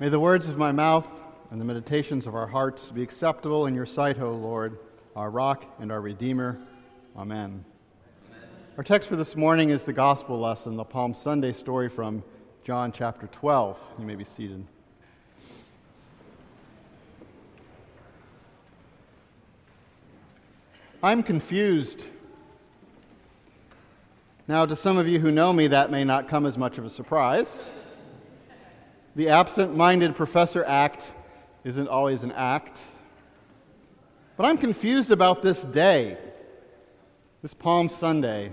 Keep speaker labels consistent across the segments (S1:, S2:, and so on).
S1: May the words of my mouth and the meditations of our hearts be acceptable in your sight, O Lord, our rock and our redeemer. Amen. Amen. Our text for this morning is the gospel lesson, the Palm Sunday story from John chapter 12. You may be seated. I'm confused. Now, to some of you who know me, that may not come as much of a surprise. The absent minded professor act isn't always an act. But I'm confused about this day, this Palm Sunday.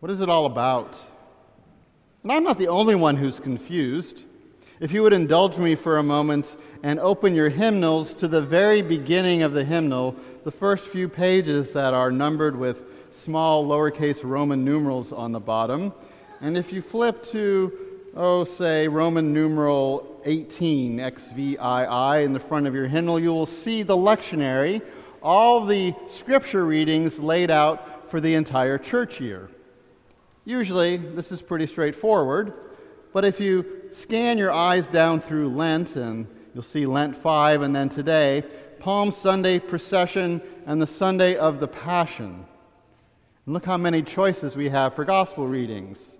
S1: What is it all about? And I'm not the only one who's confused. If you would indulge me for a moment and open your hymnals to the very beginning of the hymnal, the first few pages that are numbered with small lowercase Roman numerals on the bottom. And if you flip to oh, say Roman numeral 18, XVI, in the front of your hymnal, you will see the lectionary, all the scripture readings laid out for the entire church year. Usually, this is pretty straightforward, but if you scan your eyes down through Lent, and you'll see Lent 5 and then today, Palm Sunday procession and the Sunday of the Passion. And look how many choices we have for gospel readings.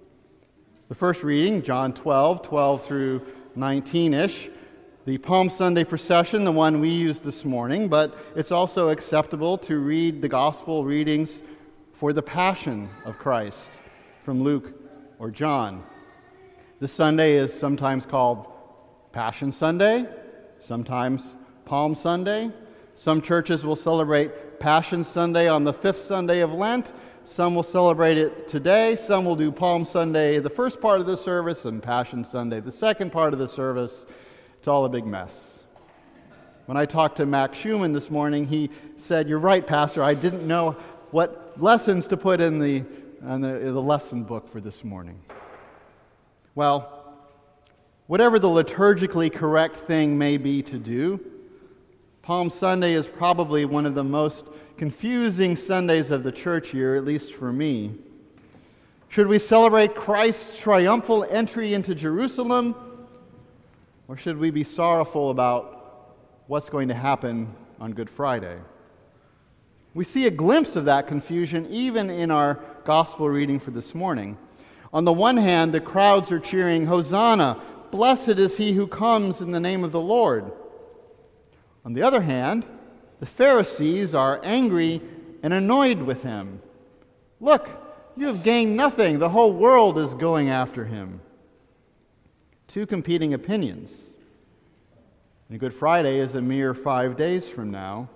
S1: The first reading, John 12, 12 through 19 ish. The Palm Sunday procession, the one we used this morning, but it's also acceptable to read the gospel readings for the Passion of Christ from Luke or John. This Sunday is sometimes called Passion Sunday, sometimes Palm Sunday. Some churches will celebrate Passion Sunday on the fifth Sunday of Lent, some will celebrate it today. Some will do Palm Sunday, the first part of the service, and Passion Sunday, the second part of the service. It's all a big mess. When I talked to Max Schumann this morning, he said, You're right, Pastor. I didn't know what lessons to put in the, in the, in the lesson book for this morning. Well, whatever the liturgically correct thing may be to do, Palm Sunday is probably one of the most confusing Sundays of the church year, at least for me. Should we celebrate Christ's triumphal entry into Jerusalem? Or should we be sorrowful about what's going to happen on Good Friday? We see a glimpse of that confusion even in our gospel reading for this morning. On the one hand, the crowds are cheering, Hosanna! Blessed is he who comes in the name of the Lord. On the other hand, the Pharisees are angry and annoyed with him. Look, you have gained nothing. The whole world is going after him. Two competing opinions. And Good Friday is a mere five days from now,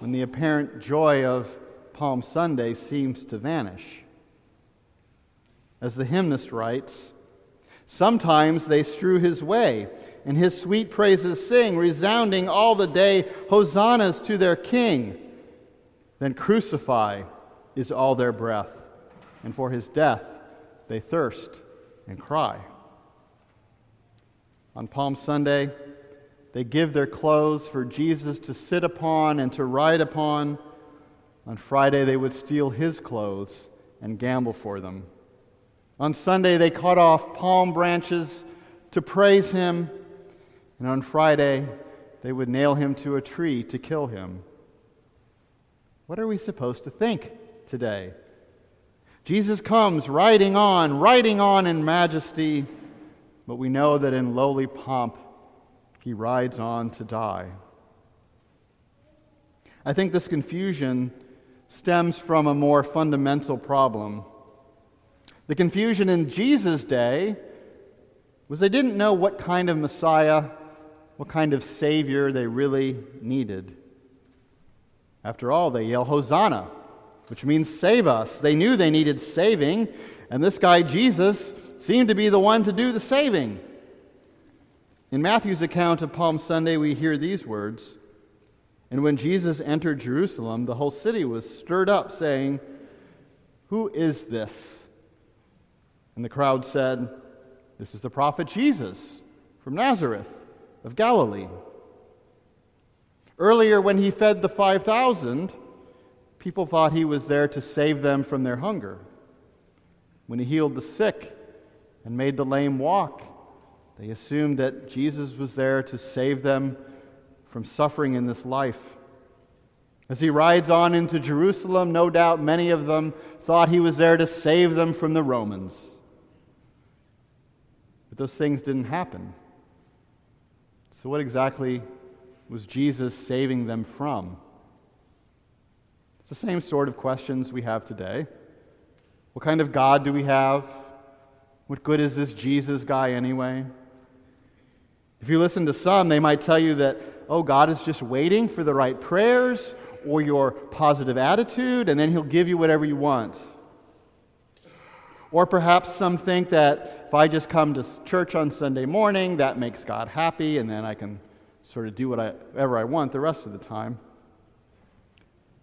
S1: when the apparent joy of Palm Sunday seems to vanish. As the hymnist writes, sometimes they strew his way and his sweet praises sing, resounding all the day, hosannas to their king. Then crucify is all their breath, and for his death they thirst and cry. On Palm Sunday, they give their clothes for Jesus to sit upon and to ride upon. On Friday, they would steal his clothes and gamble for them. On Sunday, they cut off palm branches to praise him. And on Friday, they would nail him to a tree to kill him. What are we supposed to think today? Jesus comes riding on, riding on in majesty, but we know that in lowly pomp, he rides on to die. I think this confusion stems from a more fundamental problem. The confusion in Jesus' day was they didn't know what kind of Messiah what kind of Savior they really needed. After all, they yell, Hosanna, which means save us. They knew they needed saving, and this guy, Jesus, seemed to be the one to do the saving. In Matthew's account of Palm Sunday, we hear these words And when Jesus entered Jerusalem, the whole city was stirred up, saying, Who is this? And the crowd said, This is the prophet Jesus from Nazareth of Galilee. Earlier, when he fed the 5,000, people thought he was there to save them from their hunger. When he healed the sick and made the lame walk, They assumed that Jesus was there to save them from suffering in this life. As he rides on into Jerusalem, no doubt many of them thought he was there to save them from the Romans. But those things didn't happen. So, what exactly was Jesus saving them from? It's the same sort of questions we have today. What kind of God do we have? What good is this Jesus guy anyway? If you listen to some, they might tell you that, oh, God is just waiting for the right prayers or your positive attitude, and then he'll give you whatever you want. Or perhaps some think that if I just come to church on Sunday morning, that makes God happy, and then I can sort of do whatever I want the rest of the time.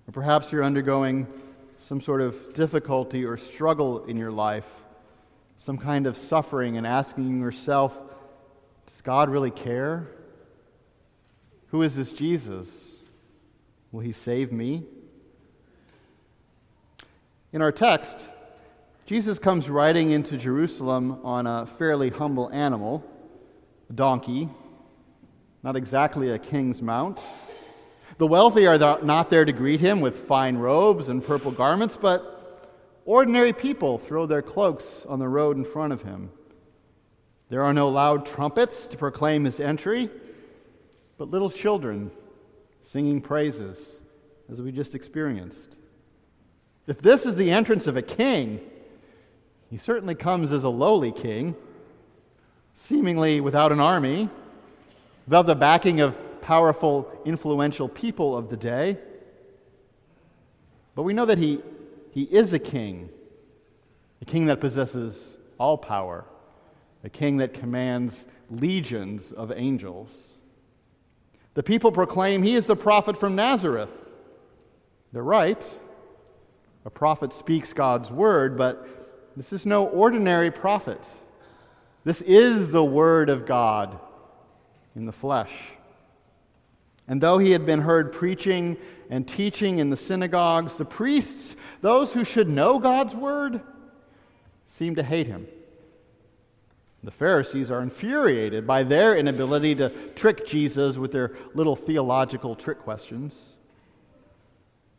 S1: Or perhaps you're undergoing some sort of difficulty or struggle in your life, some kind of suffering, and asking yourself, does God really care? Who is this Jesus? Will he save me? In our text, Jesus comes riding into Jerusalem on a fairly humble animal, a donkey, not exactly a king's mount. The wealthy are not there to greet him with fine robes and purple garments, but ordinary people throw their cloaks on the road in front of him. There are no loud trumpets to proclaim his entry, but little children singing praises, as we just experienced. If this is the entrance of a king, he certainly comes as a lowly king, seemingly without an army, without the backing of powerful, influential people of the day. But we know that he, he is a king, a king that possesses all power, a king that commands legions of angels. The people proclaim he is the prophet from Nazareth. They're right. A prophet speaks God's word, but this is no ordinary prophet. This is the word of God in the flesh. And though he had been heard preaching and teaching in the synagogues, the priests, those who should know God's word, seemed to hate him. The Pharisees are infuriated by their inability to trick Jesus with their little theological trick questions.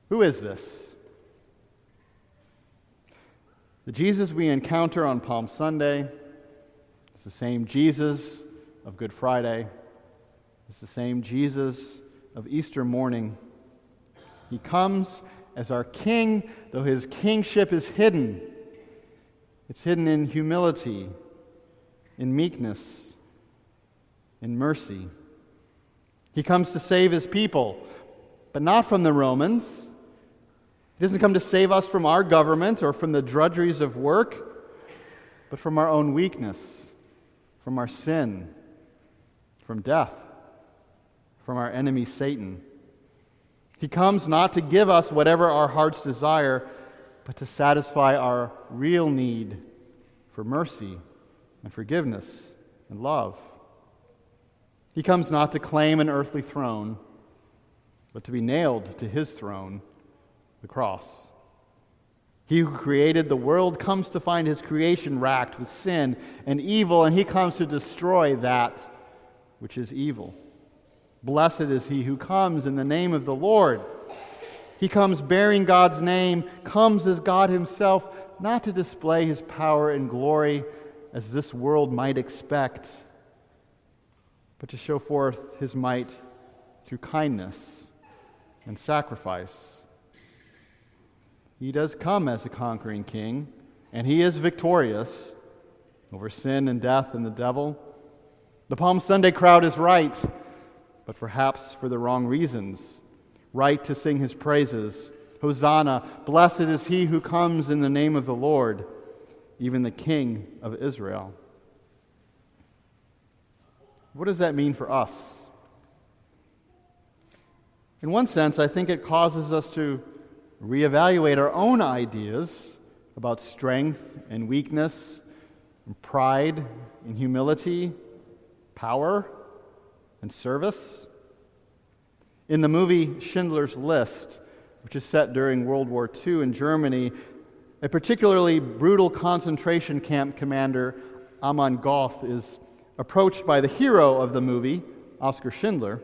S1: Who is this? The Jesus we encounter on Palm Sunday is the same Jesus of Good Friday. It's the same Jesus of Easter morning. He comes as our king, though his kingship is hidden. It's hidden in humility in meekness, in mercy. He comes to save his people, but not from the Romans. He doesn't come to save us from our government or from the drudgeries of work, but from our own weakness, from our sin, from death, from our enemy Satan. He comes not to give us whatever our hearts desire, but to satisfy our real need for mercy and forgiveness and love. He comes not to claim an earthly throne, but to be nailed to his throne, the cross. He who created the world comes to find his creation racked with sin and evil, and he comes to destroy that which is evil. Blessed is he who comes in the name of the Lord. He comes bearing God's name, comes as God himself, not to display his power and glory as this world might expect, but to show forth his might through kindness and sacrifice. He does come as a conquering king, and he is victorious over sin and death and the devil. The Palm Sunday crowd is right, but perhaps for the wrong reasons. Right to sing his praises. Hosanna, blessed is he who comes in the name of the Lord even the king of Israel. What does that mean for us? In one sense, I think it causes us to reevaluate our own ideas about strength and weakness, and pride and humility, power and service. In the movie Schindler's List, which is set during World War II in Germany, a particularly brutal concentration camp commander, Amon Goth, is approached by the hero of the movie, Oskar Schindler.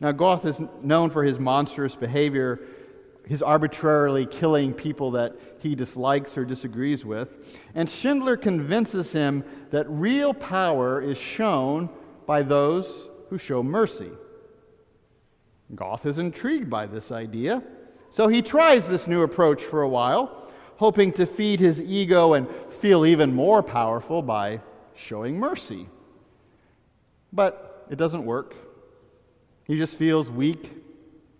S1: Now, Goth is known for his monstrous behavior, his arbitrarily killing people that he dislikes or disagrees with. And Schindler convinces him that real power is shown by those who show mercy. Goth is intrigued by this idea, so he tries this new approach for a while, hoping to feed his ego and feel even more powerful by showing mercy. But it doesn't work. He just feels weak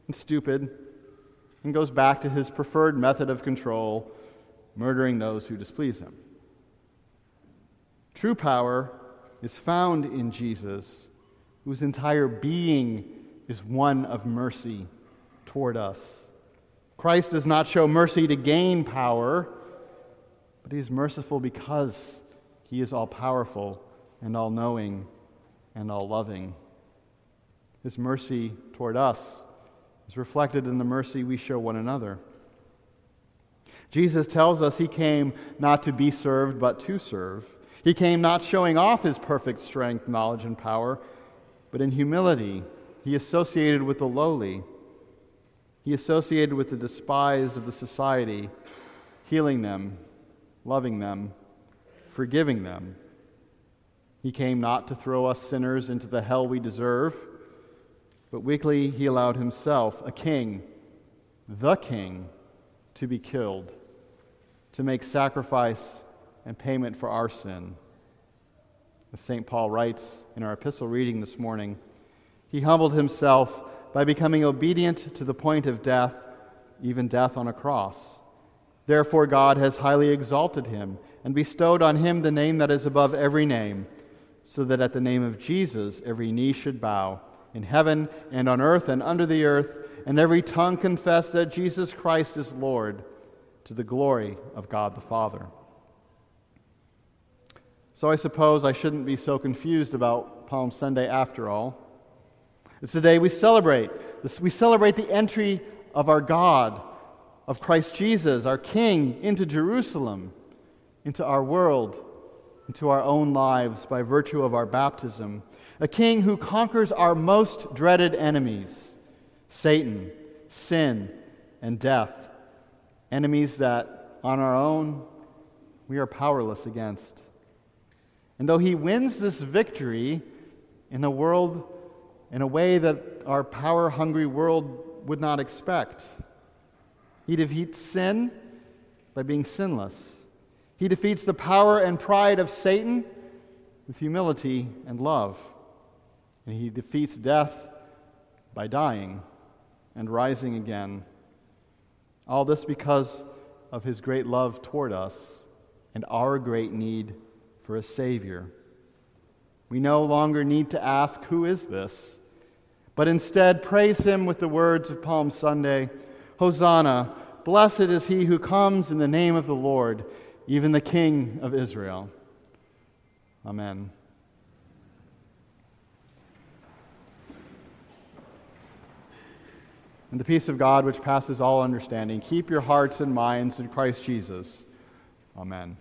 S1: and stupid and goes back to his preferred method of control, murdering those who displease him. True power is found in Jesus, whose entire being is one of mercy toward us. Christ does not show mercy to gain power, but he is merciful because he is all powerful and all knowing and all loving. His mercy toward us is reflected in the mercy we show one another. Jesus tells us he came not to be served, but to serve. He came not showing off his perfect strength, knowledge, and power, but in humility. He associated with the lowly. He associated with the despised of the society, healing them, loving them, forgiving them. He came not to throw us sinners into the hell we deserve, but weakly he allowed himself, a king, the king, to be killed, to make sacrifice and payment for our sin. As St. Paul writes in our epistle reading this morning, he humbled himself by becoming obedient to the point of death, even death on a cross. Therefore, God has highly exalted him and bestowed on him the name that is above every name, so that at the name of Jesus every knee should bow, in heaven and on earth and under the earth, and every tongue confess that Jesus Christ is Lord, to the glory of God the Father. So I suppose I shouldn't be so confused about Palm Sunday after all. It's the day we celebrate. We celebrate the entry of our God, of Christ Jesus, our King, into Jerusalem, into our world, into our own lives by virtue of our baptism. A King who conquers our most dreaded enemies Satan, sin, and death. Enemies that, on our own, we are powerless against. And though he wins this victory in a world, in a way that our power hungry world would not expect, he defeats sin by being sinless. He defeats the power and pride of Satan with humility and love. And he defeats death by dying and rising again. All this because of his great love toward us and our great need for a Savior. We no longer need to ask, Who is this? but instead praise Him with the words of Palm Sunday Hosanna, blessed is He who comes in the name of the Lord, even the King of Israel. Amen. And the peace of God, which passes all understanding, keep your hearts and minds in Christ Jesus. Amen.